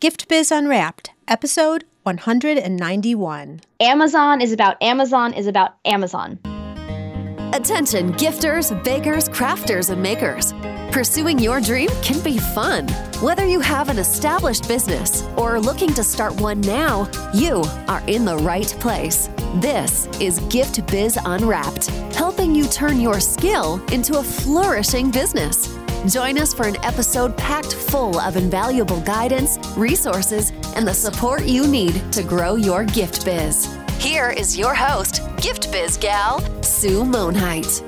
Gift Biz Unwrapped, episode 191. Amazon is about Amazon is about Amazon. Attention, gifters, bakers, crafters, and makers. Pursuing your dream can be fun. Whether you have an established business or are looking to start one now, you are in the right place. This is Gift Biz Unwrapped, helping you turn your skill into a flourishing business. Join us for an episode packed full of invaluable guidance, resources, and the support you need to grow your gift biz. Here is your host, Gift Biz Gal, Sue Monheit.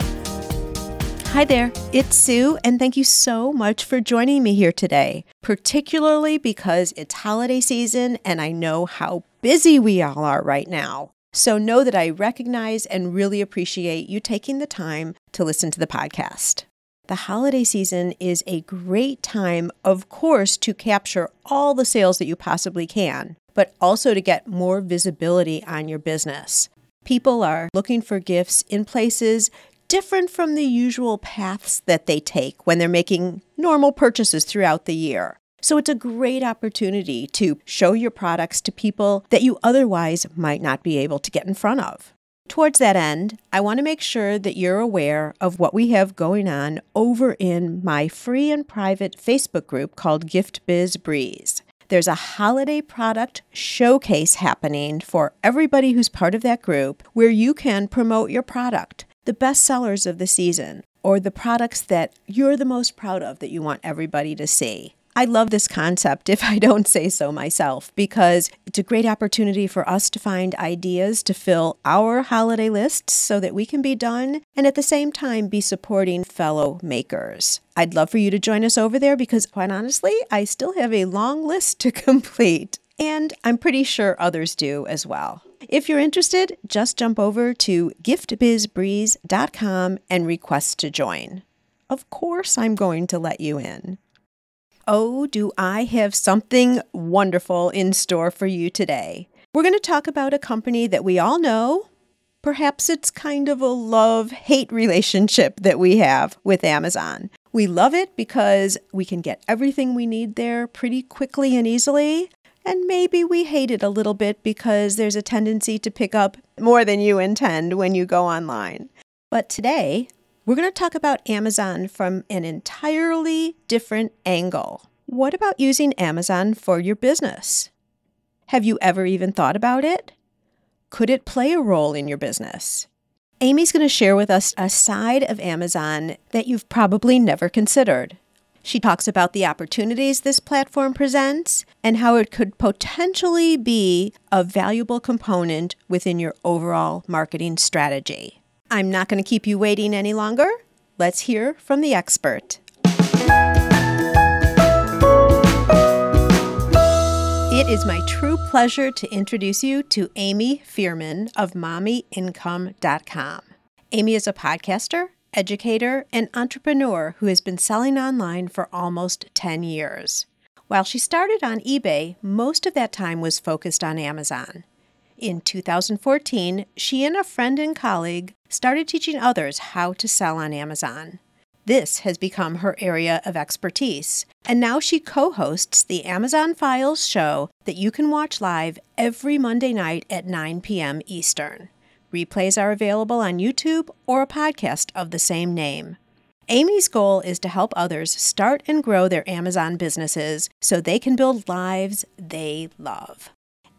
Hi there, it's Sue, and thank you so much for joining me here today, particularly because it's holiday season and I know how busy we all are right now. So know that I recognize and really appreciate you taking the time to listen to the podcast. The holiday season is a great time, of course, to capture all the sales that you possibly can, but also to get more visibility on your business. People are looking for gifts in places different from the usual paths that they take when they're making normal purchases throughout the year. So it's a great opportunity to show your products to people that you otherwise might not be able to get in front of. Towards that end, I want to make sure that you're aware of what we have going on over in my free and private Facebook group called Gift Biz Breeze. There's a holiday product showcase happening for everybody who's part of that group where you can promote your product, the best sellers of the season, or the products that you're the most proud of that you want everybody to see. I love this concept, if I don't say so myself, because it's a great opportunity for us to find ideas to fill our holiday lists so that we can be done and at the same time be supporting fellow makers. I'd love for you to join us over there because, quite honestly, I still have a long list to complete, and I'm pretty sure others do as well. If you're interested, just jump over to giftbizbreeze.com and request to join. Of course, I'm going to let you in. Oh, do I have something wonderful in store for you today? We're going to talk about a company that we all know. Perhaps it's kind of a love hate relationship that we have with Amazon. We love it because we can get everything we need there pretty quickly and easily. And maybe we hate it a little bit because there's a tendency to pick up more than you intend when you go online. But today, we're going to talk about Amazon from an entirely different angle. What about using Amazon for your business? Have you ever even thought about it? Could it play a role in your business? Amy's going to share with us a side of Amazon that you've probably never considered. She talks about the opportunities this platform presents and how it could potentially be a valuable component within your overall marketing strategy. I'm not going to keep you waiting any longer. Let's hear from the expert. It is my true pleasure to introduce you to Amy Fearman of MommyIncome.com. Amy is a podcaster, educator, and entrepreneur who has been selling online for almost 10 years. While she started on eBay, most of that time was focused on Amazon. In 2014, she and a friend and colleague started teaching others how to sell on Amazon. This has become her area of expertise, and now she co hosts the Amazon Files show that you can watch live every Monday night at 9 p.m. Eastern. Replays are available on YouTube or a podcast of the same name. Amy's goal is to help others start and grow their Amazon businesses so they can build lives they love.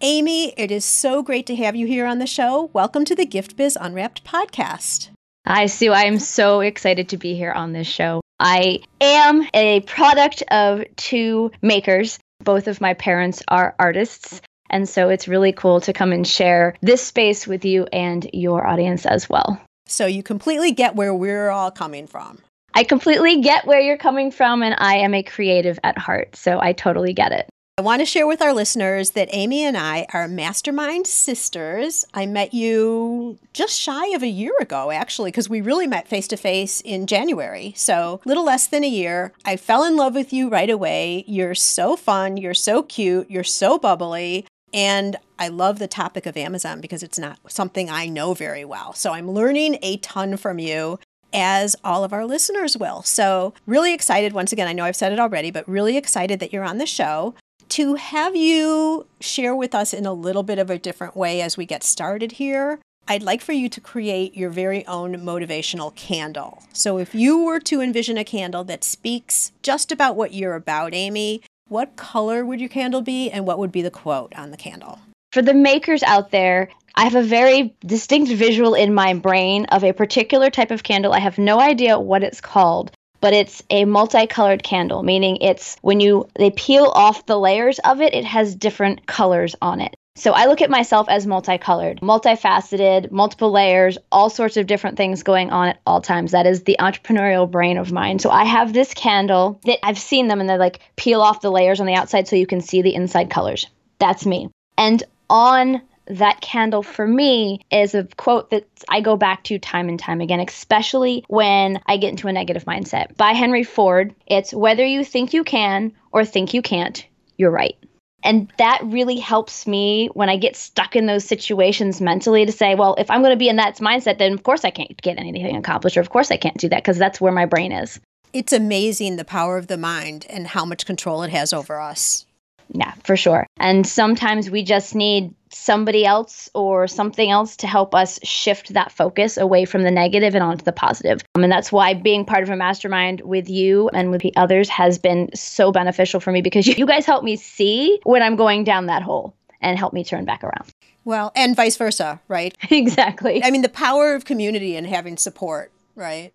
Amy, it is so great to have you here on the show. Welcome to the Gift Biz Unwrapped podcast. Hi, Sue. I am so excited to be here on this show. I am a product of two makers. Both of my parents are artists. And so it's really cool to come and share this space with you and your audience as well. So you completely get where we're all coming from. I completely get where you're coming from, and I am a creative at heart. So I totally get it. I want to share with our listeners that Amy and I are mastermind sisters. I met you just shy of a year ago, actually, because we really met face to face in January. So, little less than a year. I fell in love with you right away. You're so fun. You're so cute. You're so bubbly. And I love the topic of Amazon because it's not something I know very well. So, I'm learning a ton from you as all of our listeners will. So, really excited. Once again, I know I've said it already, but really excited that you're on the show to have you share with us in a little bit of a different way as we get started here, I'd like for you to create your very own motivational candle. So, if you were to envision a candle that speaks just about what you're about, Amy, what color would your candle be and what would be the quote on the candle? For the makers out there, I have a very distinct visual in my brain of a particular type of candle. I have no idea what it's called, but it's a multicolored candle, meaning it's when you they peel off the layers of it, it has different colors on it. So I look at myself as multicolored, multifaceted, multiple layers, all sorts of different things going on at all times. That is the entrepreneurial brain of mine. So I have this candle that I've seen them and they like peel off the layers on the outside so you can see the inside colors. That's me. And on that candle for me is a quote that I go back to time and time again, especially when I get into a negative mindset. By Henry Ford, it's whether you think you can or think you can't, you're right. And that really helps me when I get stuck in those situations mentally to say, well, if I'm going to be in that mindset, then of course I can't get anything accomplished, or of course I can't do that because that's where my brain is. It's amazing the power of the mind and how much control it has over us. Yeah, for sure. And sometimes we just need somebody else or something else to help us shift that focus away from the negative and onto the positive. Um, and that's why being part of a mastermind with you and with the others has been so beneficial for me because you guys help me see when I'm going down that hole and help me turn back around. Well, and vice versa, right? exactly. I mean, the power of community and having support, right?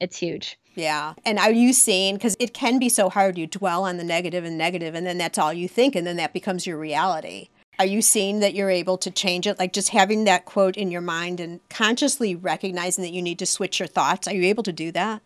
It's huge. Yeah. And are you seeing, because it can be so hard, you dwell on the negative and negative, and then that's all you think, and then that becomes your reality. Are you seeing that you're able to change it? Like just having that quote in your mind and consciously recognizing that you need to switch your thoughts. Are you able to do that?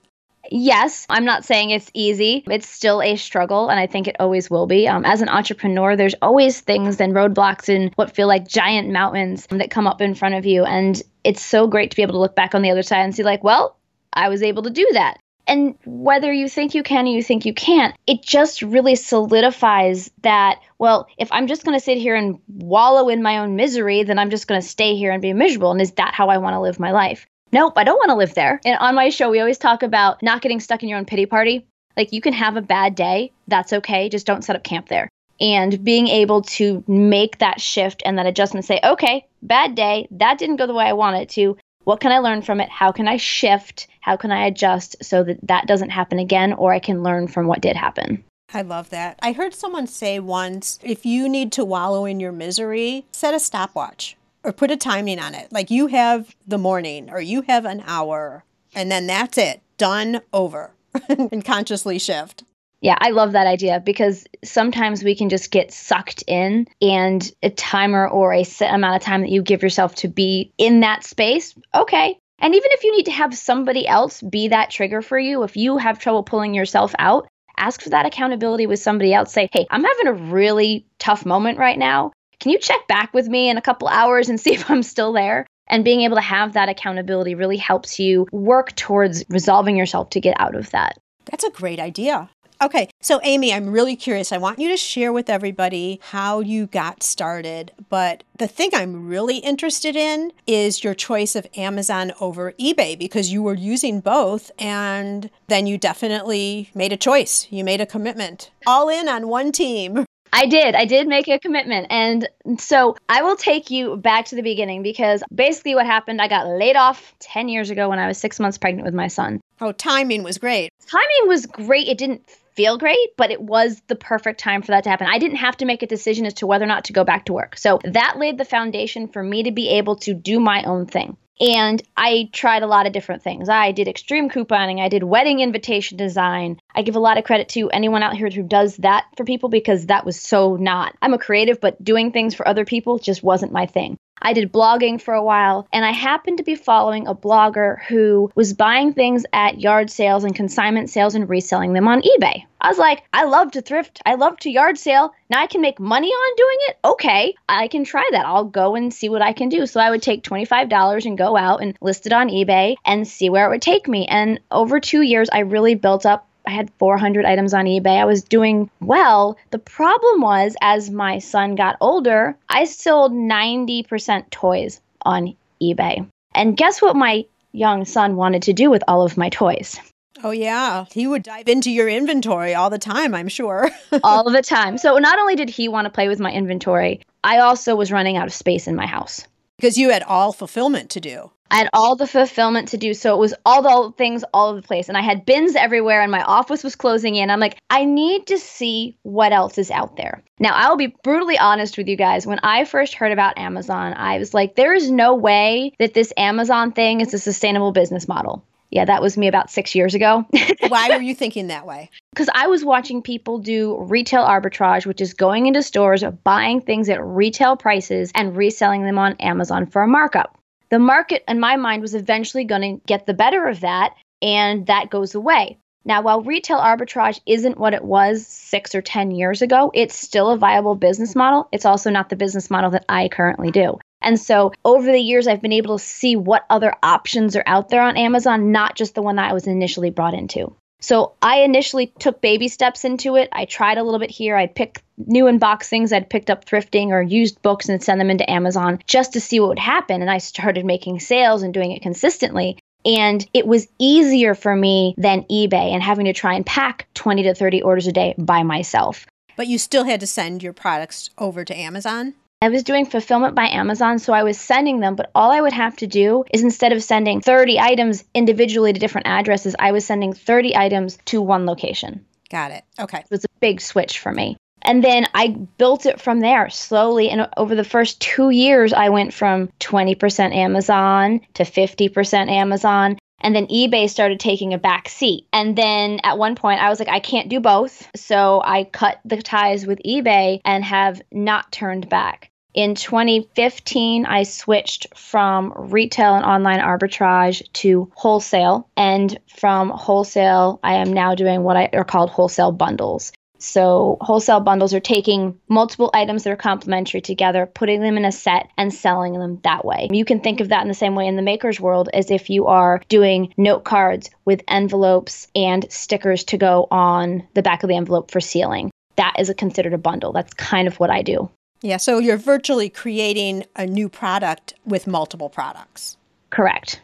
Yes, I'm not saying it's easy. It's still a struggle, and I think it always will be. Um, as an entrepreneur, there's always things and roadblocks and what feel like giant mountains that come up in front of you. And it's so great to be able to look back on the other side and see, like, well, I was able to do that. And whether you think you can or you think you can't, it just really solidifies that, well, if I'm just going to sit here and wallow in my own misery, then I'm just going to stay here and be miserable. And is that how I want to live my life? Nope, I don't want to live there. And on my show, we always talk about not getting stuck in your own pity party. Like you can have a bad day, that's okay. Just don't set up camp there. And being able to make that shift and that adjustment, say, okay, bad day, that didn't go the way I wanted to. What can I learn from it? How can I shift? How can I adjust so that that doesn't happen again or I can learn from what did happen? I love that. I heard someone say once if you need to wallow in your misery, set a stopwatch or put a timing on it. Like you have the morning or you have an hour, and then that's it, done, over, and consciously shift. Yeah, I love that idea because sometimes we can just get sucked in, and a timer or a set amount of time that you give yourself to be in that space, okay. And even if you need to have somebody else be that trigger for you, if you have trouble pulling yourself out, ask for that accountability with somebody else. Say, hey, I'm having a really tough moment right now. Can you check back with me in a couple hours and see if I'm still there? And being able to have that accountability really helps you work towards resolving yourself to get out of that. That's a great idea. Okay, so Amy, I'm really curious. I want you to share with everybody how you got started. But the thing I'm really interested in is your choice of Amazon over eBay because you were using both and then you definitely made a choice. You made a commitment. All in on one team. I did. I did make a commitment. And so I will take you back to the beginning because basically what happened, I got laid off 10 years ago when I was six months pregnant with my son. Oh, timing was great. Timing was great. It didn't feel great, but it was the perfect time for that to happen. I didn't have to make a decision as to whether or not to go back to work. So that laid the foundation for me to be able to do my own thing. And I tried a lot of different things. I did extreme couponing, I did wedding invitation design. I give a lot of credit to anyone out here who does that for people because that was so not. I'm a creative, but doing things for other people just wasn't my thing. I did blogging for a while, and I happened to be following a blogger who was buying things at yard sales and consignment sales and reselling them on eBay. I was like, I love to thrift. I love to yard sale. Now I can make money on doing it. Okay, I can try that. I'll go and see what I can do. So I would take $25 and go out and list it on eBay and see where it would take me. And over two years, I really built up I had 400 items on eBay. I was doing well. The problem was, as my son got older, I sold 90% toys on eBay. And guess what my young son wanted to do with all of my toys? Oh, yeah. He would dive into your inventory all the time, I'm sure. all the time. So not only did he want to play with my inventory, I also was running out of space in my house. Because you had all fulfillment to do. I had all the fulfillment to do. So it was all the things all over the place. And I had bins everywhere, and my office was closing in. I'm like, I need to see what else is out there. Now, I'll be brutally honest with you guys. When I first heard about Amazon, I was like, there is no way that this Amazon thing is a sustainable business model. Yeah, that was me about six years ago. Why were you thinking that way? Because I was watching people do retail arbitrage, which is going into stores, buying things at retail prices, and reselling them on Amazon for a markup. The market, in my mind, was eventually going to get the better of that, and that goes away. Now, while retail arbitrage isn't what it was six or 10 years ago, it's still a viable business model. It's also not the business model that I currently do. And so over the years, I've been able to see what other options are out there on Amazon, not just the one that I was initially brought into. So I initially took baby steps into it. I tried a little bit here. I'd pick new inbox things I'd picked up thrifting or used books and send them into Amazon just to see what would happen. And I started making sales and doing it consistently. And it was easier for me than eBay and having to try and pack 20 to 30 orders a day by myself. But you still had to send your products over to Amazon? I was doing fulfillment by Amazon, so I was sending them, but all I would have to do is instead of sending 30 items individually to different addresses, I was sending 30 items to one location. Got it. Okay. It was a big switch for me. And then I built it from there slowly. And over the first two years, I went from 20% Amazon to 50% Amazon. And then eBay started taking a back seat. And then at one point, I was like, I can't do both. So I cut the ties with eBay and have not turned back. In 2015, I switched from retail and online arbitrage to wholesale. And from wholesale, I am now doing what I, are called wholesale bundles. So, wholesale bundles are taking multiple items that are complementary together, putting them in a set, and selling them that way. You can think of that in the same way in the maker's world as if you are doing note cards with envelopes and stickers to go on the back of the envelope for sealing. That is a, considered a bundle. That's kind of what I do. Yeah, so you're virtually creating a new product with multiple products. Correct.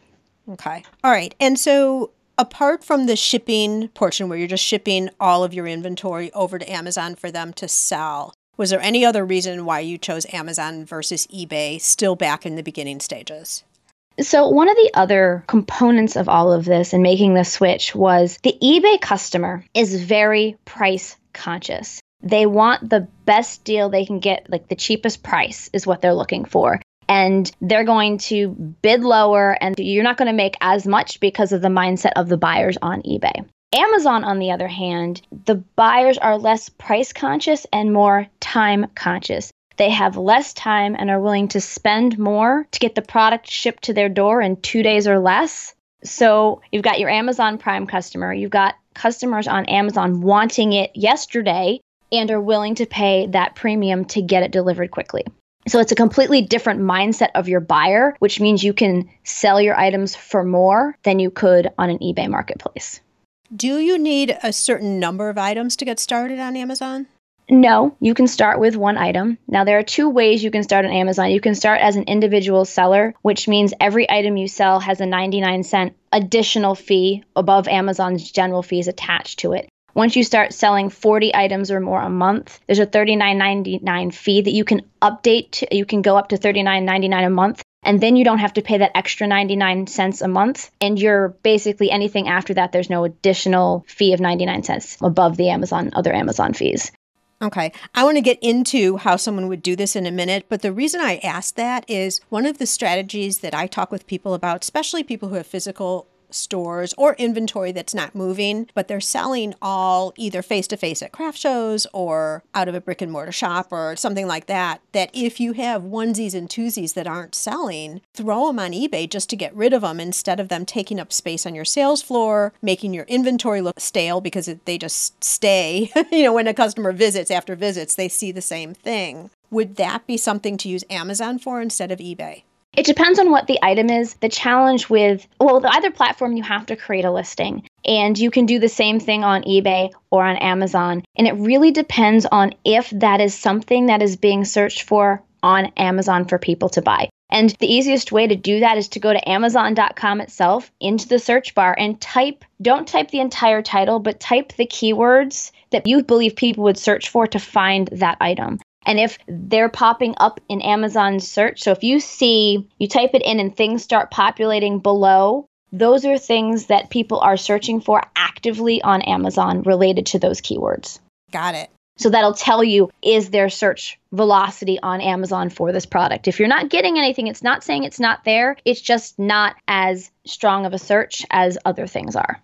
Okay. All right. And so apart from the shipping portion where you're just shipping all of your inventory over to Amazon for them to sell, was there any other reason why you chose Amazon versus eBay still back in the beginning stages? So, one of the other components of all of this and making the switch was the eBay customer is very price conscious. They want the best deal they can get, like the cheapest price is what they're looking for. And they're going to bid lower, and you're not going to make as much because of the mindset of the buyers on eBay. Amazon, on the other hand, the buyers are less price conscious and more time conscious. They have less time and are willing to spend more to get the product shipped to their door in two days or less. So you've got your Amazon Prime customer, you've got customers on Amazon wanting it yesterday and are willing to pay that premium to get it delivered quickly. So it's a completely different mindset of your buyer, which means you can sell your items for more than you could on an eBay marketplace. Do you need a certain number of items to get started on Amazon? No, you can start with one item. Now, there are two ways you can start on Amazon. You can start as an individual seller, which means every item you sell has a 99 cent additional fee above Amazon's general fees attached to it. Once you start selling 40 items or more a month, there's a $39.99 fee that you can update. You can go up to $39.99 a month. And then you don't have to pay that extra 99 cents a month. And you're basically anything after that, there's no additional fee of 99 cents above the Amazon, other Amazon fees. Okay. I want to get into how someone would do this in a minute, but the reason I asked that is one of the strategies that I talk with people about, especially people who have physical stores or inventory that's not moving, but they're selling all either face to face at craft shows or out of a brick and mortar shop or something like that. That if you have onesies and twosies that aren't selling, throw them on eBay just to get rid of them instead of them taking up space on your sales floor, making your inventory look stale because they just stay. you know, when a customer visits after visits, they see the same thing. Would that be something to use Amazon for instead of eBay? It depends on what the item is. The challenge with, well, the either platform, you have to create a listing. And you can do the same thing on eBay or on Amazon. And it really depends on if that is something that is being searched for on Amazon for people to buy. And the easiest way to do that is to go to Amazon.com itself into the search bar and type, don't type the entire title, but type the keywords that you believe people would search for to find that item. And if they're popping up in Amazon search, so if you see, you type it in and things start populating below, those are things that people are searching for actively on Amazon related to those keywords. Got it. So that'll tell you is there search velocity on Amazon for this product. If you're not getting anything, it's not saying it's not there. It's just not as strong of a search as other things are.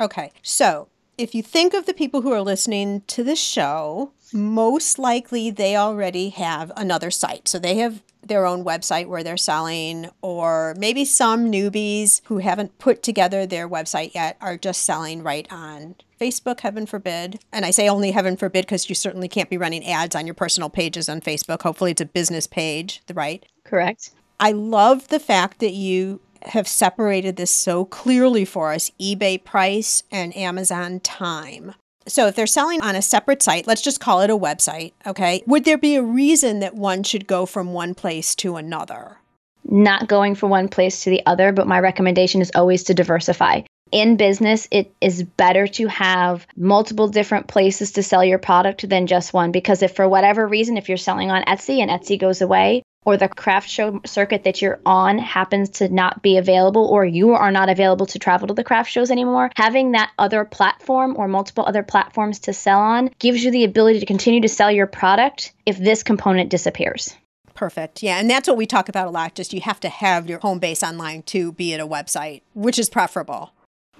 Okay. So if you think of the people who are listening to this show, most likely they already have another site. So they have their own website where they're selling, or maybe some newbies who haven't put together their website yet are just selling right on Facebook, heaven forbid. And I say only heaven forbid because you certainly can't be running ads on your personal pages on Facebook. Hopefully, it's a business page, right? Correct. I love the fact that you have separated this so clearly for us eBay price and Amazon time. So if they're selling on a separate site, let's just call it a website, okay? Would there be a reason that one should go from one place to another? Not going from one place to the other, but my recommendation is always to diversify. In business, it is better to have multiple different places to sell your product than just one because if for whatever reason if you're selling on Etsy and Etsy goes away, or the craft show circuit that you're on happens to not be available or you are not available to travel to the craft shows anymore, having that other platform or multiple other platforms to sell on gives you the ability to continue to sell your product if this component disappears. Perfect. Yeah. And that's what we talk about a lot. Just you have to have your home base online to be at a website, which is preferable.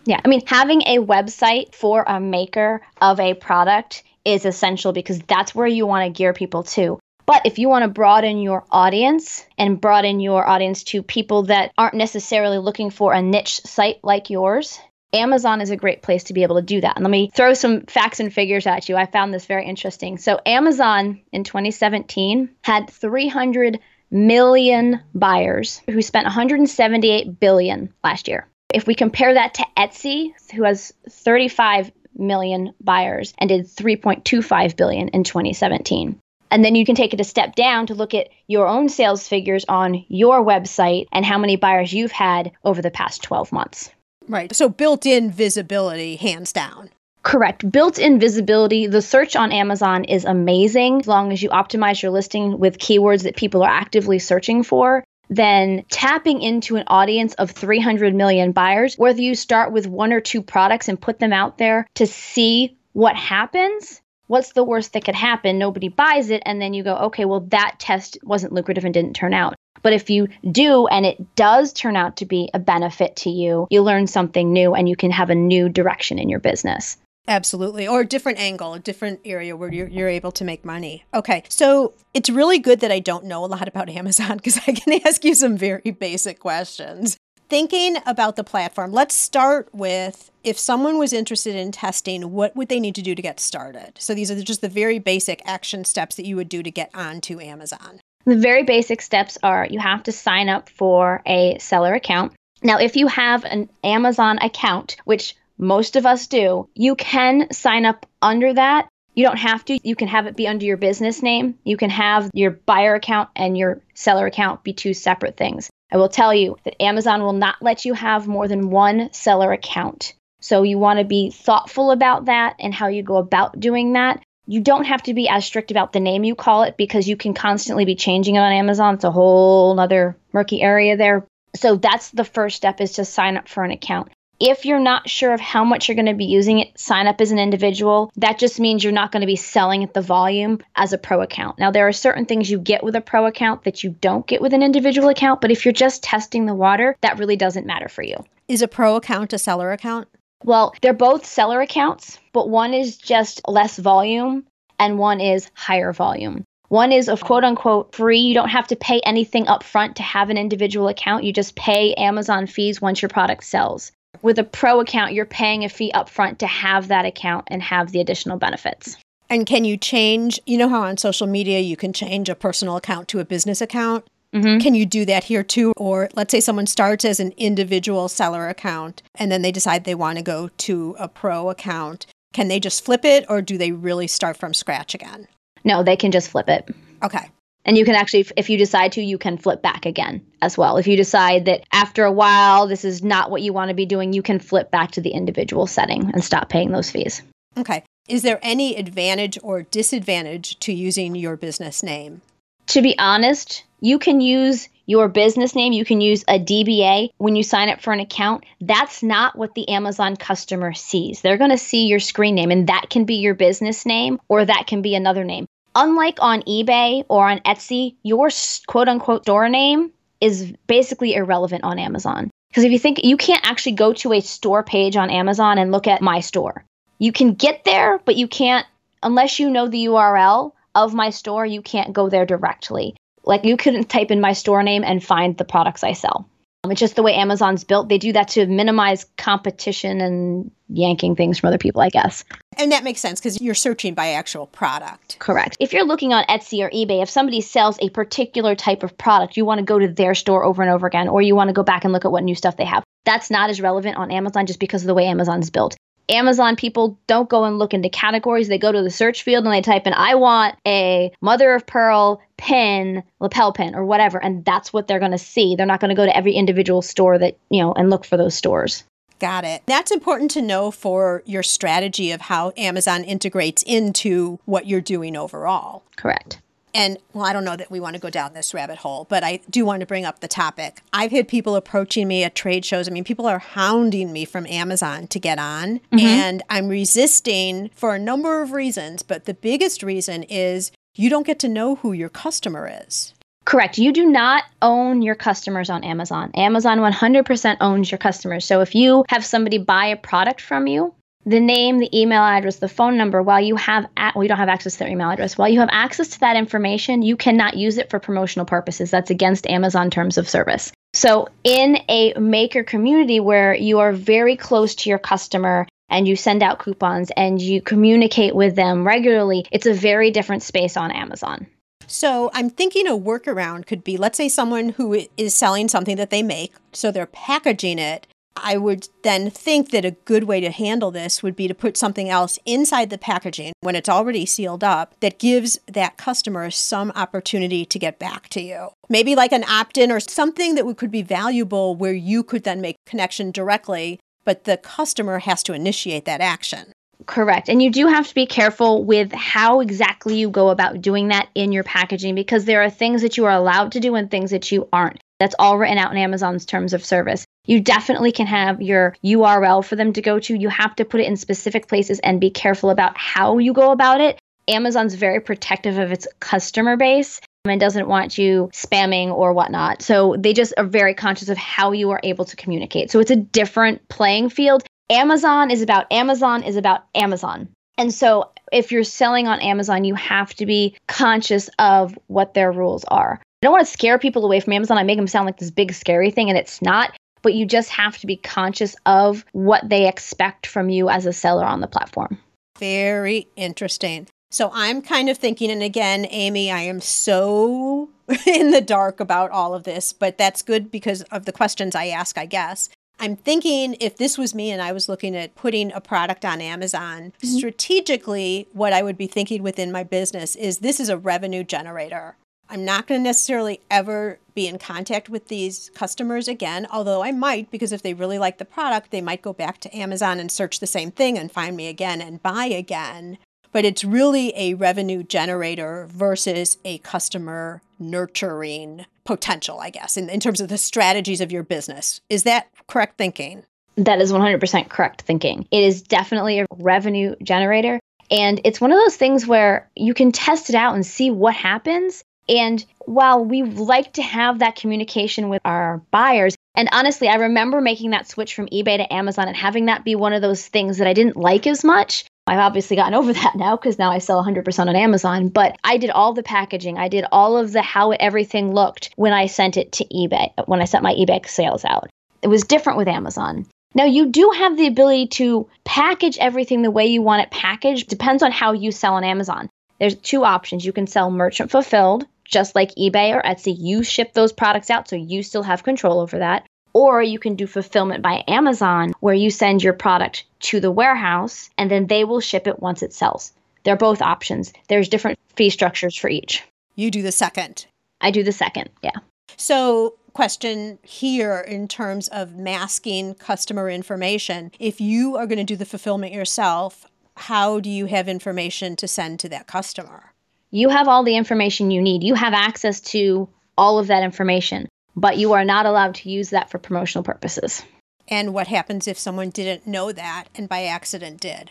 Yeah. I mean, having a website for a maker of a product is essential because that's where you want to gear people to. But if you want to broaden your audience and broaden your audience to people that aren't necessarily looking for a niche site like yours, Amazon is a great place to be able to do that. And let me throw some facts and figures at you. I found this very interesting. So, Amazon in 2017 had 300 million buyers who spent 178 billion last year. If we compare that to Etsy, who has 35 million buyers and did 3.25 billion in 2017. And then you can take it a step down to look at your own sales figures on your website and how many buyers you've had over the past 12 months. Right. So built in visibility, hands down. Correct. Built in visibility, the search on Amazon is amazing as long as you optimize your listing with keywords that people are actively searching for. Then tapping into an audience of 300 million buyers, whether you start with one or two products and put them out there to see what happens what's the worst that could happen? Nobody buys it. And then you go, okay, well, that test wasn't lucrative and didn't turn out. But if you do and it does turn out to be a benefit to you, you learn something new and you can have a new direction in your business. Absolutely. Or a different angle, a different area where you're, you're able to make money. Okay. So it's really good that I don't know a lot about Amazon because I can ask you some very basic questions thinking about the platform, let's start with if someone was interested in testing, what would they need to do to get started? So these are just the very basic action steps that you would do to get onto Amazon. The very basic steps are you have to sign up for a seller account. Now, if you have an Amazon account, which most of us do, you can sign up under that. You don't have to. You can have it be under your business name. You can have your buyer account and your seller account be two separate things. I will tell you that Amazon will not let you have more than one seller account. So you want to be thoughtful about that and how you go about doing that. You don't have to be as strict about the name you call it because you can constantly be changing it on Amazon. It's a whole other murky area there. So that's the first step is to sign up for an account. If you're not sure of how much you're going to be using it, sign up as an individual. That just means you're not going to be selling at the volume as a pro account. Now, there are certain things you get with a pro account that you don't get with an individual account, but if you're just testing the water, that really doesn't matter for you. Is a pro account a seller account? Well, they're both seller accounts, but one is just less volume and one is higher volume. One is a quote unquote free. You don't have to pay anything up front to have an individual account. You just pay Amazon fees once your product sells. With a pro account, you're paying a fee upfront to have that account and have the additional benefits. And can you change? You know how on social media you can change a personal account to a business account? Mm-hmm. Can you do that here too? Or let's say someone starts as an individual seller account and then they decide they want to go to a pro account. Can they just flip it or do they really start from scratch again? No, they can just flip it. Okay. And you can actually, if you decide to, you can flip back again as well. If you decide that after a while, this is not what you want to be doing, you can flip back to the individual setting and stop paying those fees. Okay. Is there any advantage or disadvantage to using your business name? To be honest, you can use your business name, you can use a DBA when you sign up for an account. That's not what the Amazon customer sees. They're going to see your screen name, and that can be your business name or that can be another name. Unlike on eBay or on Etsy, your quote unquote store name is basically irrelevant on Amazon. Because if you think you can't actually go to a store page on Amazon and look at my store, you can get there, but you can't, unless you know the URL of my store, you can't go there directly. Like you couldn't type in my store name and find the products I sell. Um, it's just the way Amazon's built. They do that to minimize competition and yanking things from other people, I guess. And that makes sense because you're searching by actual product. Correct. If you're looking on Etsy or eBay, if somebody sells a particular type of product, you want to go to their store over and over again, or you want to go back and look at what new stuff they have. That's not as relevant on Amazon just because of the way Amazon's built. Amazon people don't go and look into categories. They go to the search field and they type in, I want a mother of pearl pin, lapel pin, or whatever. And that's what they're going to see. They're not going to go to every individual store that, you know, and look for those stores. Got it. That's important to know for your strategy of how Amazon integrates into what you're doing overall. Correct. And well, I don't know that we want to go down this rabbit hole, but I do want to bring up the topic. I've had people approaching me at trade shows. I mean, people are hounding me from Amazon to get on, mm-hmm. and I'm resisting for a number of reasons. But the biggest reason is you don't get to know who your customer is. Correct. You do not own your customers on Amazon. Amazon 100% owns your customers. So if you have somebody buy a product from you, the name, the email address, the phone number, while you have at, well, you don't have access to their email address, while you have access to that information, you cannot use it for promotional purposes. That's against Amazon terms of service. So, in a maker community where you are very close to your customer and you send out coupons and you communicate with them regularly, it's a very different space on Amazon. So I'm thinking a workaround could be let's say someone who is selling something that they make, so they're packaging it I would then think that a good way to handle this would be to put something else inside the packaging when it's already sealed up that gives that customer some opportunity to get back to you. Maybe like an opt in or something that could be valuable where you could then make connection directly, but the customer has to initiate that action. Correct. And you do have to be careful with how exactly you go about doing that in your packaging because there are things that you are allowed to do and things that you aren't. That's all written out in Amazon's terms of service. You definitely can have your URL for them to go to. You have to put it in specific places and be careful about how you go about it. Amazon's very protective of its customer base and doesn't want you spamming or whatnot. So they just are very conscious of how you are able to communicate. So it's a different playing field. Amazon is about Amazon is about Amazon. And so if you're selling on Amazon, you have to be conscious of what their rules are. I don't want to scare people away from Amazon. I make them sound like this big scary thing, and it's not. But you just have to be conscious of what they expect from you as a seller on the platform. Very interesting. So I'm kind of thinking, and again, Amy, I am so in the dark about all of this, but that's good because of the questions I ask, I guess. I'm thinking if this was me and I was looking at putting a product on Amazon, mm-hmm. strategically, what I would be thinking within my business is this is a revenue generator. I'm not going to necessarily ever be in contact with these customers again, although I might because if they really like the product, they might go back to Amazon and search the same thing and find me again and buy again. But it's really a revenue generator versus a customer nurturing potential, I guess, in, in terms of the strategies of your business. Is that correct thinking? That is 100% correct thinking. It is definitely a revenue generator. And it's one of those things where you can test it out and see what happens. And while we like to have that communication with our buyers, and honestly, I remember making that switch from eBay to Amazon and having that be one of those things that I didn't like as much. I've obviously gotten over that now because now I sell 100% on Amazon, but I did all the packaging. I did all of the how everything looked when I sent it to eBay, when I sent my eBay sales out. It was different with Amazon. Now, you do have the ability to package everything the way you want it packaged. Depends on how you sell on Amazon. There's two options. You can sell merchant fulfilled, just like eBay or Etsy, you ship those products out, so you still have control over that. Or you can do fulfillment by Amazon, where you send your product to the warehouse and then they will ship it once it sells. They're both options. There's different fee structures for each. You do the second. I do the second. Yeah. So, question here in terms of masking customer information. If you are going to do the fulfillment yourself, how do you have information to send to that customer? You have all the information you need. You have access to all of that information, but you are not allowed to use that for promotional purposes. And what happens if someone didn't know that and by accident did?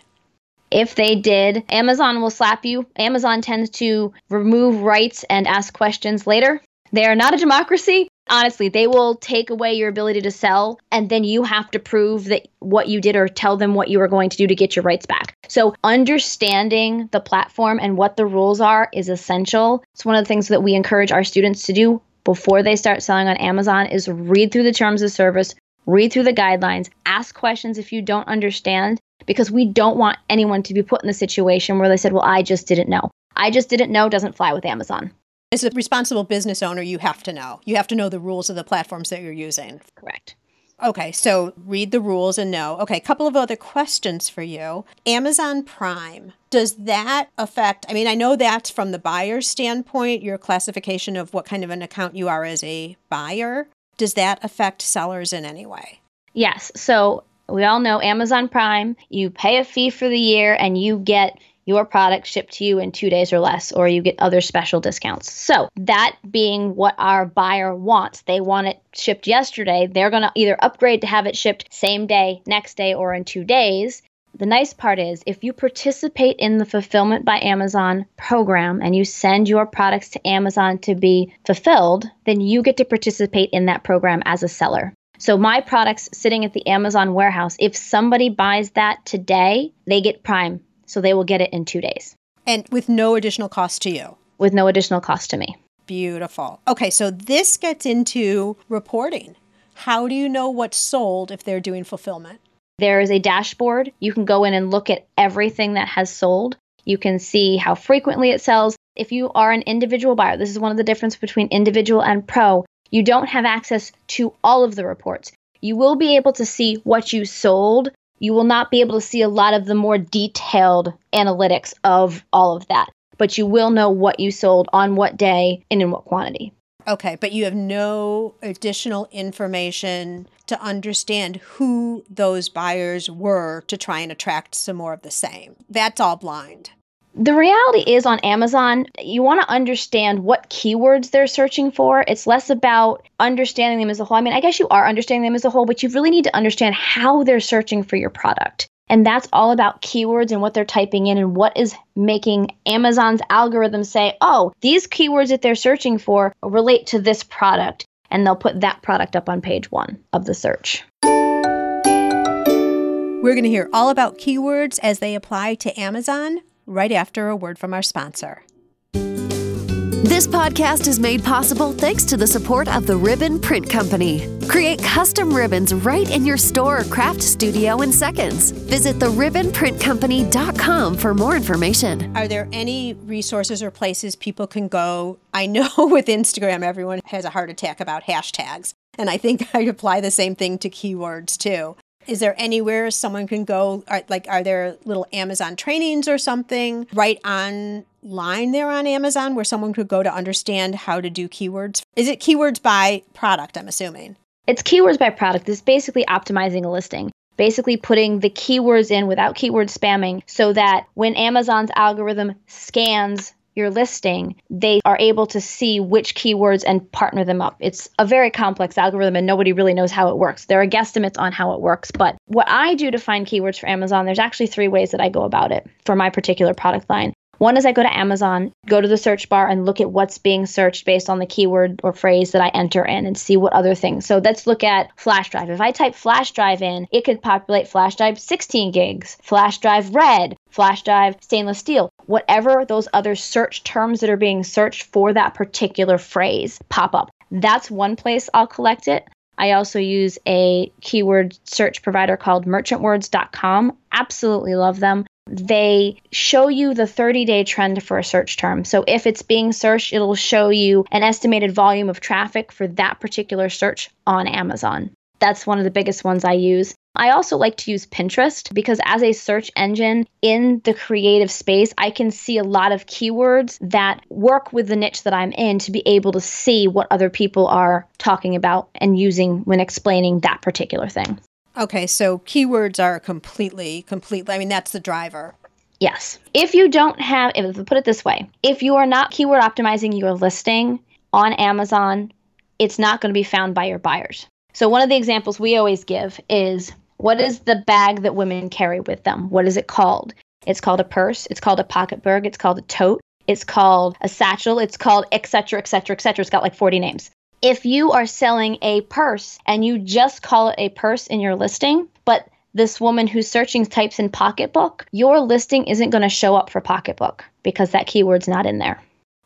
If they did, Amazon will slap you. Amazon tends to remove rights and ask questions later. They are not a democracy. Honestly, they will take away your ability to sell, and then you have to prove that what you did or tell them what you were going to do to get your rights back. So, understanding the platform and what the rules are is essential. It's one of the things that we encourage our students to do before they start selling on Amazon is read through the terms of service, read through the guidelines, ask questions if you don't understand, because we don't want anyone to be put in the situation where they said, Well, I just didn't know. I just didn't know doesn't fly with Amazon. As a responsible business owner, you have to know. You have to know the rules of the platforms that you're using. Correct. Okay, so read the rules and know. Okay, a couple of other questions for you. Amazon Prime, does that affect? I mean, I know that's from the buyer's standpoint, your classification of what kind of an account you are as a buyer. Does that affect sellers in any way? Yes. So we all know Amazon Prime, you pay a fee for the year and you get your product shipped to you in two days or less, or you get other special discounts. So, that being what our buyer wants, they want it shipped yesterday, they're going to either upgrade to have it shipped same day, next day, or in two days. The nice part is if you participate in the Fulfillment by Amazon program and you send your products to Amazon to be fulfilled, then you get to participate in that program as a seller. So my products sitting at the Amazon warehouse, if somebody buys that today, they get Prime. So they will get it in two days. And with no additional cost to you? With no additional cost to me. Beautiful. Okay, so this gets into reporting. How do you know what's sold if they're doing fulfillment? There is a dashboard. You can go in and look at everything that has sold. You can see how frequently it sells. If you are an individual buyer, this is one of the difference between individual and pro. You don't have access to all of the reports. You will be able to see what you sold. You will not be able to see a lot of the more detailed analytics of all of that, but you will know what you sold on what day and in what quantity. Okay, but you have no additional information to understand who those buyers were to try and attract some more of the same. That's all blind. The reality is on Amazon, you want to understand what keywords they're searching for. It's less about understanding them as a whole. I mean, I guess you are understanding them as a whole, but you really need to understand how they're searching for your product. And that's all about keywords and what they're typing in and what is making Amazon's algorithm say, oh, these keywords that they're searching for relate to this product. And they'll put that product up on page one of the search. We're going to hear all about keywords as they apply to Amazon right after a word from our sponsor. This podcast is made possible thanks to the support of the Ribbon Print Company. Create custom ribbons right in your store or craft studio in seconds. Visit theribbonprintcompany.com for more information. Are there any resources or places people can go? I know with Instagram, everyone has a heart attack about hashtags. And I think I apply the same thing to keywords too. Is there anywhere someone can go? Are, like, are there little Amazon trainings or something right online there on Amazon where someone could go to understand how to do keywords? Is it keywords by product? I'm assuming. It's keywords by product. It's basically optimizing a listing basically putting the keywords in without keyword spamming so that when Amazon's algorithm scans your listing, they are able to see which keywords and partner them up. It's a very complex algorithm and nobody really knows how it works. There are guesstimates on how it works, but what I do to find keywords for Amazon, there's actually three ways that I go about it for my particular product line. One is I go to Amazon, go to the search bar, and look at what's being searched based on the keyword or phrase that I enter in and see what other things. So let's look at flash drive. If I type flash drive in, it could populate flash drive 16 gigs, flash drive red, flash drive stainless steel, whatever those other search terms that are being searched for that particular phrase pop up. That's one place I'll collect it. I also use a keyword search provider called merchantwords.com. Absolutely love them they show you the 30 day trend for a search term. So if it's being searched, it'll show you an estimated volume of traffic for that particular search on Amazon. That's one of the biggest ones I use. I also like to use Pinterest because as a search engine in the creative space, I can see a lot of keywords that work with the niche that I'm in to be able to see what other people are talking about and using when explaining that particular thing. Okay, so keywords are completely, completely, I mean, that's the driver. Yes. If you don't have, if put it this way, if you are not keyword optimizing your listing on Amazon, it's not going to be found by your buyers. So, one of the examples we always give is what is the bag that women carry with them? What is it called? It's called a purse. It's called a pocketbook. It's called a tote. It's called a satchel. It's called etc. etc. etc. It's got like 40 names. If you are selling a purse and you just call it a purse in your listing, but this woman who's searching types in pocketbook, your listing isn't going to show up for pocketbook because that keyword's not in there.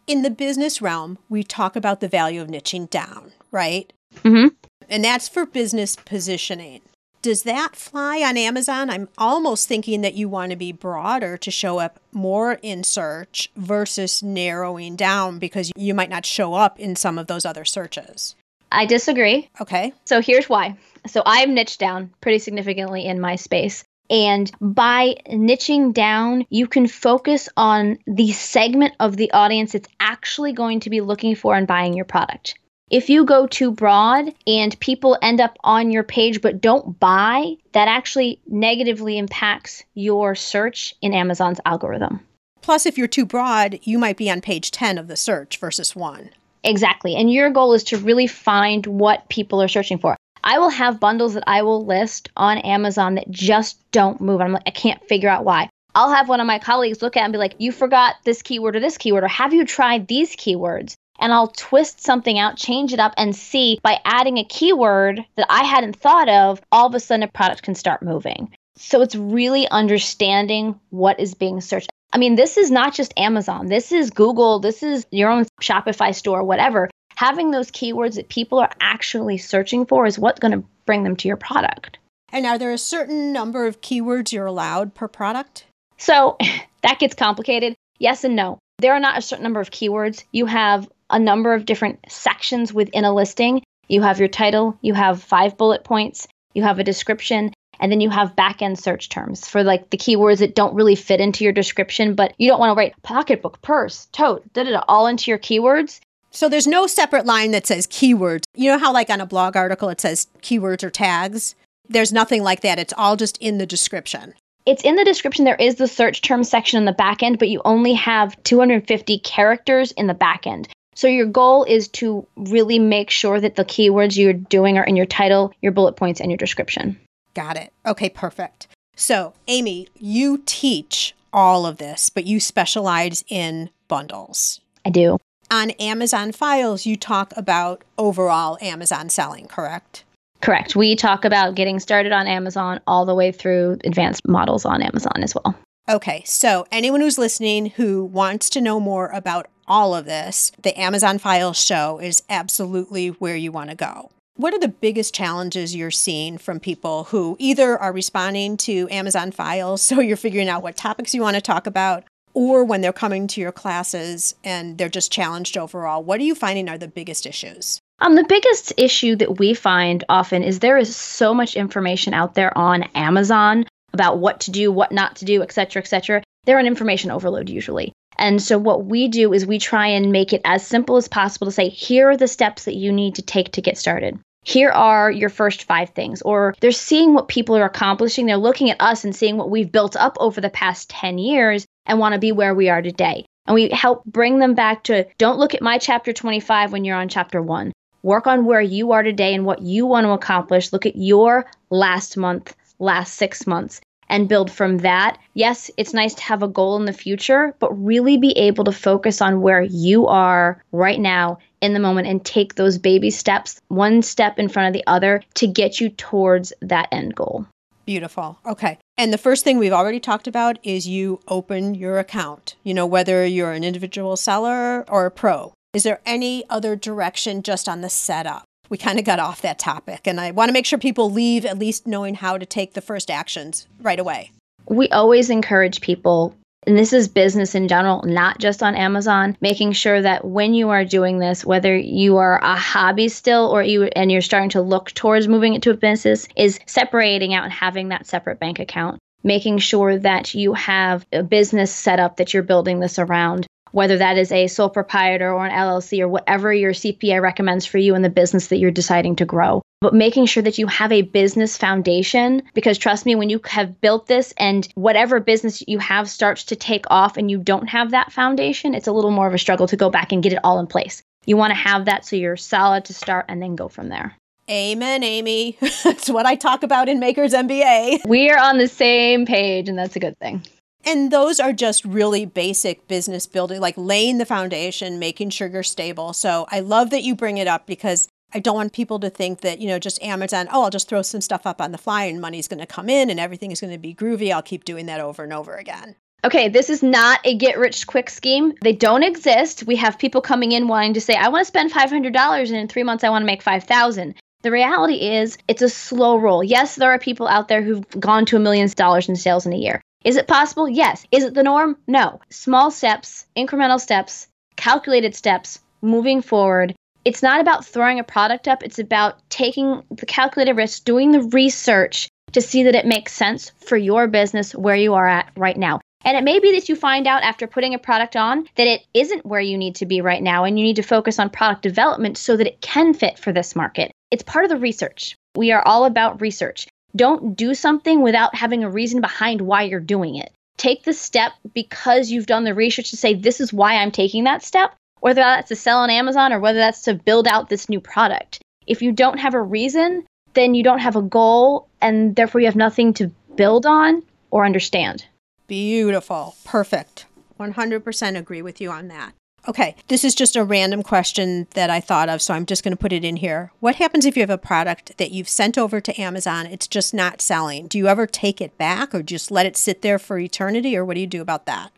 In the business realm, we talk about the value of niching down, right? Mm-hmm. And that's for business positioning. Does that fly on Amazon? I'm almost thinking that you want to be broader to show up more in search versus narrowing down because you might not show up in some of those other searches. I disagree. Okay. So here's why. So I've niched down pretty significantly in my space. And by niching down, you can focus on the segment of the audience that's actually going to be looking for and buying your product. If you go too broad and people end up on your page but don't buy, that actually negatively impacts your search in Amazon's algorithm. Plus, if you're too broad, you might be on page 10 of the search versus one. Exactly. And your goal is to really find what people are searching for. I will have bundles that I will list on Amazon that just don't move. I'm like, I can't figure out why. I'll have one of my colleagues look at and be like, You forgot this keyword or this keyword, or have you tried these keywords? And I'll twist something out, change it up, and see by adding a keyword that I hadn't thought of, all of a sudden a product can start moving. So it's really understanding what is being searched. I mean, this is not just Amazon, this is Google, this is your own Shopify store, whatever. Having those keywords that people are actually searching for is what's going to bring them to your product. And are there a certain number of keywords you're allowed per product? So that gets complicated. Yes and no. There are not a certain number of keywords. You have a number of different sections within a listing. You have your title, you have five bullet points, you have a description, and then you have back end search terms for like the keywords that don't really fit into your description, but you don't want to write pocketbook, purse, tote, da da da, all into your keywords. So there's no separate line that says keywords. You know how, like on a blog article, it says keywords or tags? There's nothing like that. It's all just in the description. It's in the description. There is the search term section in the back end, but you only have 250 characters in the back end. So your goal is to really make sure that the keywords you're doing are in your title, your bullet points, and your description. Got it. Okay, perfect. So, Amy, you teach all of this, but you specialize in bundles. I do. On Amazon Files, you talk about overall Amazon selling, correct? Correct. We talk about getting started on Amazon all the way through advanced models on Amazon as well. Okay, so anyone who's listening who wants to know more about all of this, the Amazon Files show is absolutely where you want to go. What are the biggest challenges you're seeing from people who either are responding to Amazon Files, so you're figuring out what topics you want to talk about, or when they're coming to your classes and they're just challenged overall? What are you finding are the biggest issues? Um, the biggest issue that we find often is there is so much information out there on Amazon about what to do, what not to do, et cetera, et cetera. They're an information overload usually. And so what we do is we try and make it as simple as possible to say, here are the steps that you need to take to get started. Here are your first five things. Or they're seeing what people are accomplishing. They're looking at us and seeing what we've built up over the past 10 years and want to be where we are today. And we help bring them back to don't look at my chapter 25 when you're on chapter one. Work on where you are today and what you want to accomplish. Look at your last month, last six months, and build from that. Yes, it's nice to have a goal in the future, but really be able to focus on where you are right now in the moment and take those baby steps, one step in front of the other to get you towards that end goal. Beautiful. Okay. And the first thing we've already talked about is you open your account, you know, whether you're an individual seller or a pro. Is there any other direction just on the setup? We kind of got off that topic. And I want to make sure people leave at least knowing how to take the first actions right away. We always encourage people and this is business in general, not just on Amazon, making sure that when you are doing this, whether you are a hobby still or you and you're starting to look towards moving it to a business, is separating out and having that separate bank account. Making sure that you have a business set up that you're building this around, whether that is a sole proprietor or an LLC or whatever your CPA recommends for you in the business that you're deciding to grow. But making sure that you have a business foundation, because trust me, when you have built this and whatever business you have starts to take off and you don't have that foundation, it's a little more of a struggle to go back and get it all in place. You want to have that so you're solid to start and then go from there. Amen, Amy. that's what I talk about in Makers MBA. We are on the same page, and that's a good thing. And those are just really basic business building, like laying the foundation, making sure you're stable. So I love that you bring it up because I don't want people to think that, you know, just Amazon, oh, I'll just throw some stuff up on the fly and money's going to come in and everything is going to be groovy. I'll keep doing that over and over again. Okay, this is not a get rich quick scheme. They don't exist. We have people coming in wanting to say, I want to spend $500 and in three months I want to make 5000 the reality is, it's a slow roll. Yes, there are people out there who've gone to a million dollars in sales in a year. Is it possible? Yes. Is it the norm? No. Small steps, incremental steps, calculated steps, moving forward. It's not about throwing a product up, it's about taking the calculated risk, doing the research to see that it makes sense for your business where you are at right now. And it may be that you find out after putting a product on that it isn't where you need to be right now, and you need to focus on product development so that it can fit for this market. It's part of the research. We are all about research. Don't do something without having a reason behind why you're doing it. Take the step because you've done the research to say, this is why I'm taking that step, whether that's to sell on Amazon or whether that's to build out this new product. If you don't have a reason, then you don't have a goal, and therefore you have nothing to build on or understand. Beautiful. Perfect. 100% agree with you on that. Okay, this is just a random question that I thought of, so I'm just going to put it in here. What happens if you have a product that you've sent over to Amazon, it's just not selling? Do you ever take it back or just let it sit there for eternity, or what do you do about that?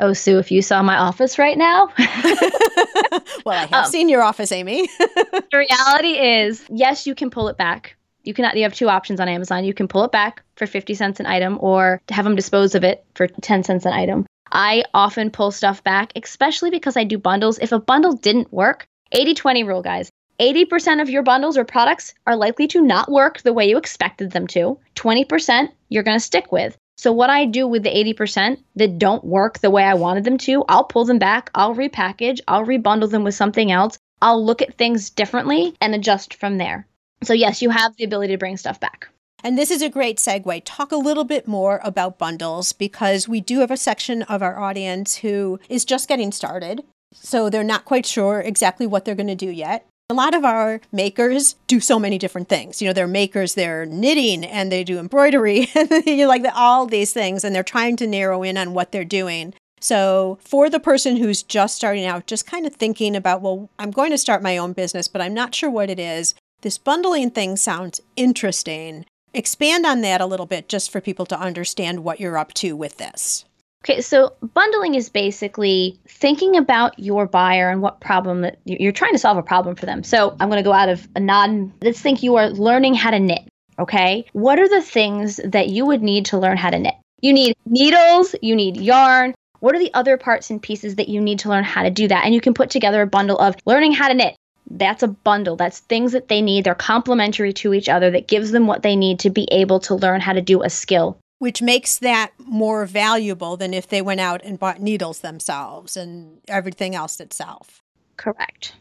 Oh, Sue, if you saw my office right now. well, I have um, seen your office, Amy. the reality is, yes, you can pull it back. You can you have two options on Amazon. You can pull it back for 50 cents an item or to have them dispose of it for 10 cents an item. I often pull stuff back, especially because I do bundles. If a bundle didn't work, 80 20 rule, guys. 80% of your bundles or products are likely to not work the way you expected them to. 20% you're going to stick with. So, what I do with the 80% that don't work the way I wanted them to, I'll pull them back, I'll repackage, I'll rebundle them with something else. I'll look at things differently and adjust from there. So, yes, you have the ability to bring stuff back. And this is a great segue. Talk a little bit more about bundles because we do have a section of our audience who is just getting started. So they're not quite sure exactly what they're going to do yet. A lot of our makers do so many different things. You know, they're makers, they're knitting and they do embroidery and you like all these things and they're trying to narrow in on what they're doing. So, for the person who's just starting out, just kind of thinking about, well, I'm going to start my own business, but I'm not sure what it is. This bundling thing sounds interesting. Expand on that a little bit just for people to understand what you're up to with this. Okay, so bundling is basically thinking about your buyer and what problem that you're trying to solve a problem for them. So I'm going to go out of a non, let's think you are learning how to knit. Okay, what are the things that you would need to learn how to knit? You need needles, you need yarn. What are the other parts and pieces that you need to learn how to do that? And you can put together a bundle of learning how to knit, that's a bundle. That's things that they need. They're complementary to each other that gives them what they need to be able to learn how to do a skill. Which makes that more valuable than if they went out and bought needles themselves and everything else itself. Correct.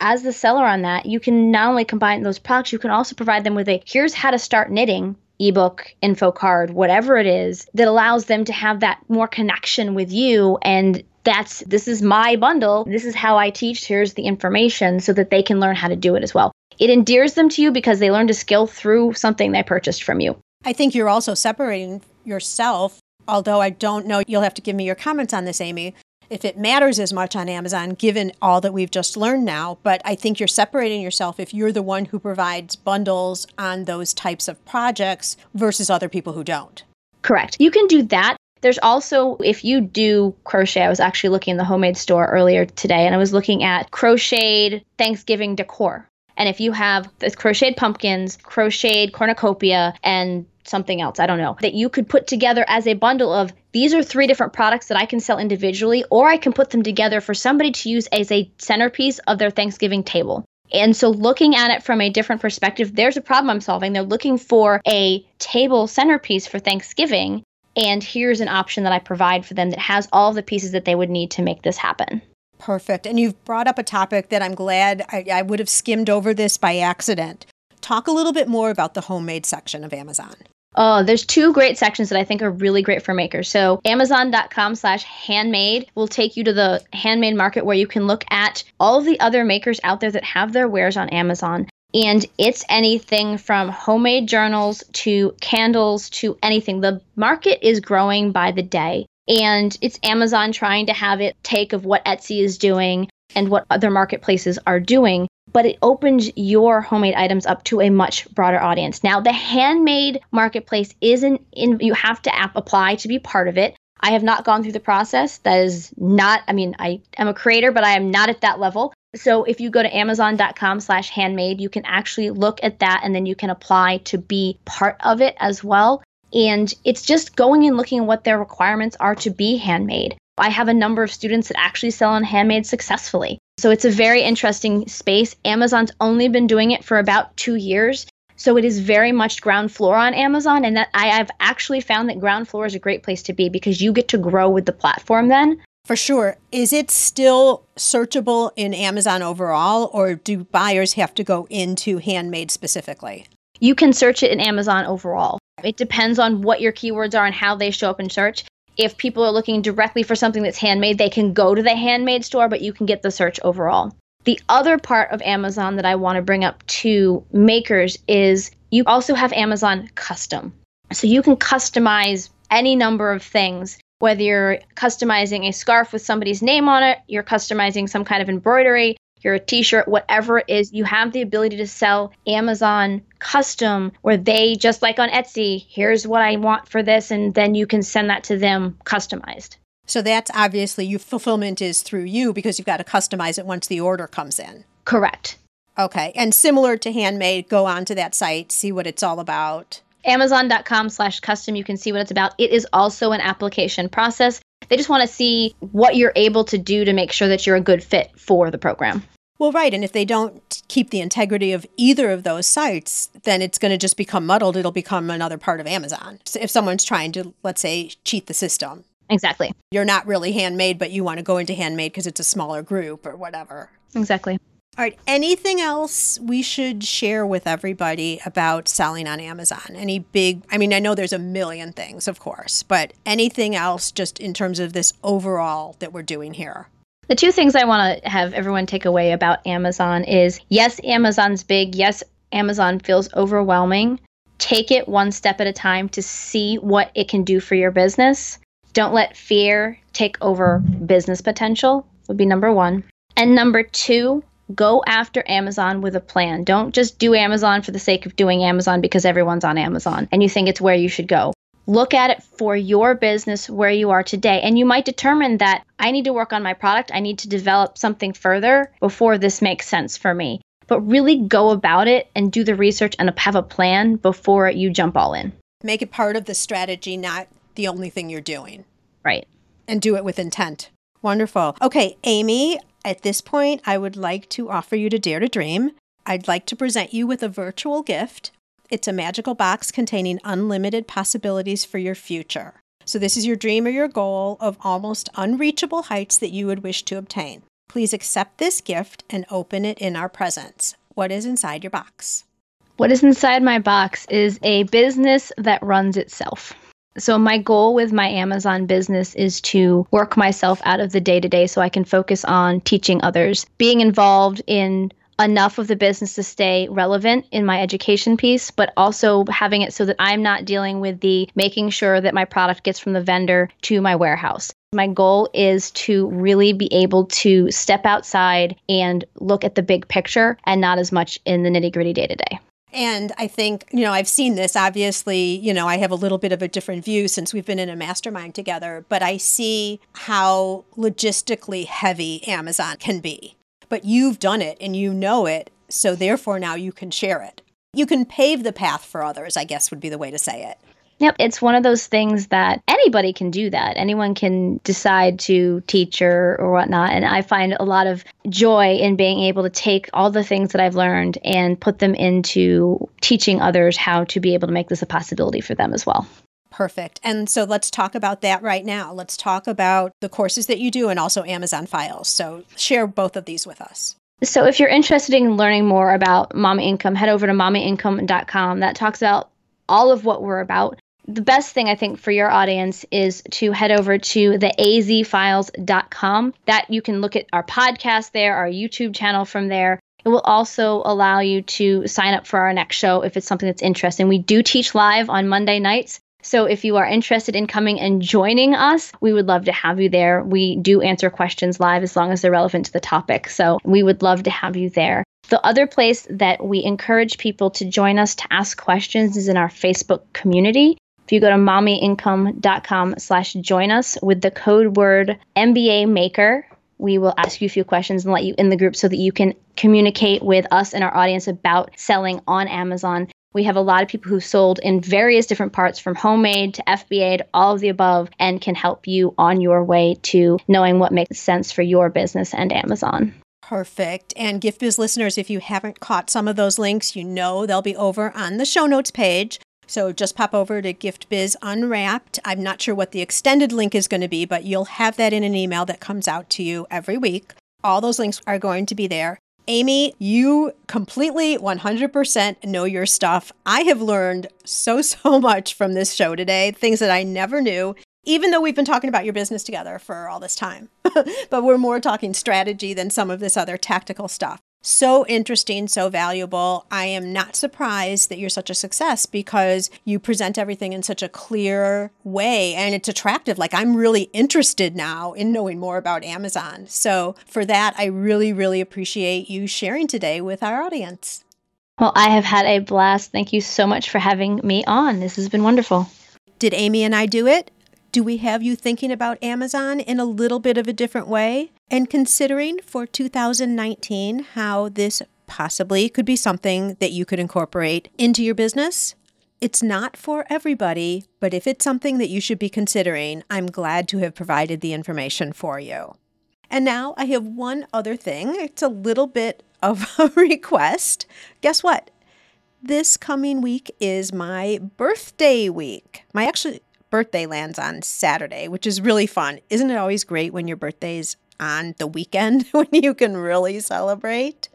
As the seller on that, you can not only combine those products, you can also provide them with a here's how to start knitting ebook, info card, whatever it is that allows them to have that more connection with you and that's this is my bundle. This is how I teach. Here's the information so that they can learn how to do it as well. It endears them to you because they learned a skill through something they purchased from you. I think you're also separating yourself, although I don't know, you'll have to give me your comments on this, Amy, if it matters as much on Amazon, given all that we've just learned now. But I think you're separating yourself if you're the one who provides bundles on those types of projects versus other people who don't. Correct. You can do that. There's also, if you do crochet, I was actually looking in the homemade store earlier today and I was looking at crocheted Thanksgiving decor. And if you have the crocheted pumpkins, crocheted cornucopia, and something else. I don't know. That you could put together as a bundle of these are three different products that I can sell individually, or I can put them together for somebody to use as a centerpiece of their Thanksgiving table. And so, looking at it from a different perspective, there's a problem I'm solving. They're looking for a table centerpiece for Thanksgiving. And here's an option that I provide for them that has all the pieces that they would need to make this happen. Perfect. And you've brought up a topic that I'm glad I, I would have skimmed over this by accident. Talk a little bit more about the homemade section of Amazon. Oh, there's two great sections that I think are really great for makers. So Amazon.com slash handmade will take you to the handmade market where you can look at all of the other makers out there that have their wares on Amazon. And it's anything from homemade journals to candles to anything. The market is growing by the day. And it's Amazon trying to have it take of what Etsy is doing and what other marketplaces are doing but it opens your homemade items up to a much broader audience. Now, the handmade marketplace isn't in, you have to app apply to be part of it. I have not gone through the process. That is not, I mean, I am a creator, but I am not at that level. So if you go to amazon.com slash handmade, you can actually look at that and then you can apply to be part of it as well. And it's just going and looking at what their requirements are to be handmade. I have a number of students that actually sell on handmade successfully. So it's a very interesting space. Amazon's only been doing it for about two years. So it is very much ground floor on Amazon. And that I have actually found that ground floor is a great place to be because you get to grow with the platform then. For sure. Is it still searchable in Amazon overall, or do buyers have to go into handmade specifically? You can search it in Amazon overall. It depends on what your keywords are and how they show up in search if people are looking directly for something that's handmade, they can go to the handmade store, but you can get the search overall. The other part of Amazon that I want to bring up to makers is you also have Amazon custom. So you can customize any number of things, whether you're customizing a scarf with somebody's name on it, you're customizing some kind of embroidery, you're a t-shirt, whatever it is, you have the ability to sell Amazon custom where they just like on Etsy, here's what I want for this and then you can send that to them customized. So that's obviously your fulfillment is through you because you've got to customize it once the order comes in. Correct. Okay. And similar to handmade, go onto that site, see what it's all about. Amazon.com slash custom, you can see what it's about. It is also an application process. They just want to see what you're able to do to make sure that you're a good fit for the program. Well, right. And if they don't keep the integrity of either of those sites, then it's going to just become muddled. It'll become another part of Amazon. So if someone's trying to, let's say, cheat the system. Exactly. You're not really handmade, but you want to go into handmade because it's a smaller group or whatever. Exactly. All right. Anything else we should share with everybody about selling on Amazon? Any big, I mean, I know there's a million things, of course, but anything else just in terms of this overall that we're doing here? The two things I want to have everyone take away about Amazon is yes, Amazon's big. Yes, Amazon feels overwhelming. Take it one step at a time to see what it can do for your business. Don't let fear take over business potential, would be number one. And number two, go after Amazon with a plan. Don't just do Amazon for the sake of doing Amazon because everyone's on Amazon and you think it's where you should go. Look at it for your business where you are today. And you might determine that I need to work on my product. I need to develop something further before this makes sense for me. But really go about it and do the research and have a plan before you jump all in. Make it part of the strategy, not the only thing you're doing. Right. And do it with intent. Wonderful. Okay, Amy, at this point, I would like to offer you to Dare to Dream. I'd like to present you with a virtual gift. It's a magical box containing unlimited possibilities for your future. So, this is your dream or your goal of almost unreachable heights that you would wish to obtain. Please accept this gift and open it in our presence. What is inside your box? What is inside my box is a business that runs itself. So, my goal with my Amazon business is to work myself out of the day to day so I can focus on teaching others, being involved in enough of the business to stay relevant in my education piece, but also having it so that I'm not dealing with the making sure that my product gets from the vendor to my warehouse. My goal is to really be able to step outside and look at the big picture and not as much in the nitty gritty day to day. And I think, you know, I've seen this. Obviously, you know, I have a little bit of a different view since we've been in a mastermind together, but I see how logistically heavy Amazon can be. But you've done it and you know it. So therefore, now you can share it. You can pave the path for others, I guess would be the way to say it. Yep, it's one of those things that anybody can do that. Anyone can decide to teach or, or whatnot. And I find a lot of joy in being able to take all the things that I've learned and put them into teaching others how to be able to make this a possibility for them as well. Perfect. And so let's talk about that right now. Let's talk about the courses that you do and also Amazon files. So share both of these with us. So if you're interested in learning more about Mama Income, head over to mamaincome.com. That talks about all of what we're about the best thing I think for your audience is to head over to the azfiles.com. That you can look at our podcast there, our YouTube channel from there. It will also allow you to sign up for our next show if it's something that's interesting. We do teach live on Monday nights. So if you are interested in coming and joining us, we would love to have you there. We do answer questions live as long as they're relevant to the topic. So we would love to have you there. The other place that we encourage people to join us to ask questions is in our Facebook community. If you go to mommyincome.com slash join us with the code word MBA maker, we will ask you a few questions and let you in the group so that you can communicate with us and our audience about selling on Amazon. We have a lot of people who sold in various different parts from homemade to FBA to all of the above and can help you on your way to knowing what makes sense for your business and Amazon. Perfect. And Gift Biz listeners, if you haven't caught some of those links, you know they'll be over on the show notes page. So just pop over to Gift Biz Unwrapped. I'm not sure what the extended link is going to be, but you'll have that in an email that comes out to you every week. All those links are going to be there. Amy, you completely 100% know your stuff. I have learned so, so much from this show today, things that I never knew, even though we've been talking about your business together for all this time. but we're more talking strategy than some of this other tactical stuff. So interesting, so valuable. I am not surprised that you're such a success because you present everything in such a clear way and it's attractive. Like, I'm really interested now in knowing more about Amazon. So, for that, I really, really appreciate you sharing today with our audience. Well, I have had a blast. Thank you so much for having me on. This has been wonderful. Did Amy and I do it? Do we have you thinking about Amazon in a little bit of a different way? And considering for 2019 how this possibly could be something that you could incorporate into your business? It's not for everybody, but if it's something that you should be considering, I'm glad to have provided the information for you. And now I have one other thing. It's a little bit of a request. Guess what? This coming week is my birthday week. My actually birthday lands on Saturday, which is really fun. Isn't it always great when your birthday's on the weekend when you can really celebrate?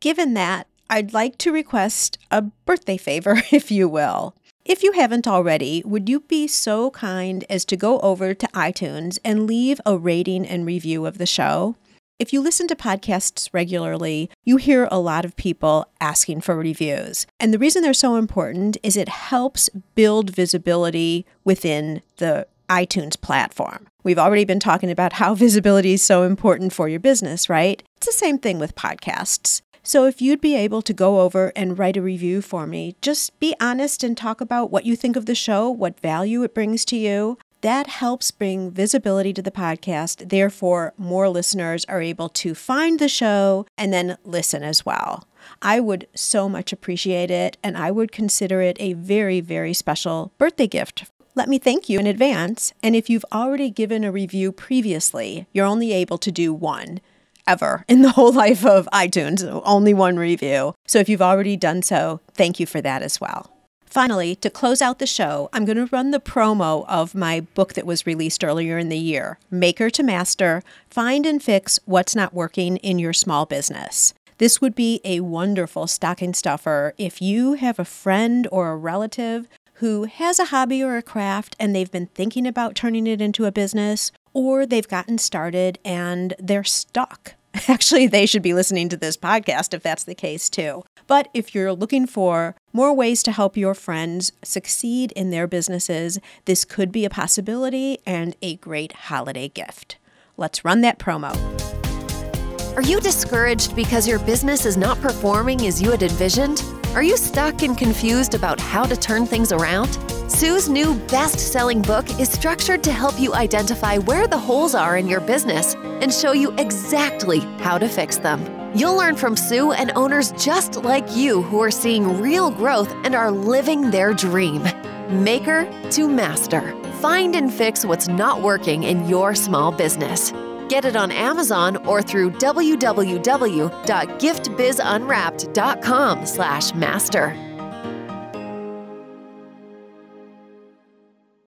Given that, I'd like to request a birthday favor, if you will. If you haven't already, would you be so kind as to go over to iTunes and leave a rating and review of the show? If you listen to podcasts regularly, you hear a lot of people asking for reviews. And the reason they're so important is it helps build visibility within the iTunes platform. We've already been talking about how visibility is so important for your business, right? It's the same thing with podcasts. So if you'd be able to go over and write a review for me, just be honest and talk about what you think of the show, what value it brings to you. That helps bring visibility to the podcast. Therefore, more listeners are able to find the show and then listen as well. I would so much appreciate it, and I would consider it a very, very special birthday gift. Let me thank you in advance. And if you've already given a review previously, you're only able to do one ever in the whole life of iTunes, only one review. So if you've already done so, thank you for that as well. Finally, to close out the show, I'm going to run the promo of my book that was released earlier in the year Maker to Master Find and Fix What's Not Working in Your Small Business. This would be a wonderful stocking stuffer if you have a friend or a relative who has a hobby or a craft and they've been thinking about turning it into a business, or they've gotten started and they're stuck. Actually, they should be listening to this podcast if that's the case too. But if you're looking for more ways to help your friends succeed in their businesses, this could be a possibility and a great holiday gift. Let's run that promo. Are you discouraged because your business is not performing as you had envisioned? Are you stuck and confused about how to turn things around? Sue's new best selling book is structured to help you identify where the holes are in your business and show you exactly how to fix them. You'll learn from Sue and owners just like you who are seeing real growth and are living their dream. Maker to master. Find and fix what's not working in your small business. Get it on Amazon or through www.giftbizunwrapped.com slash master.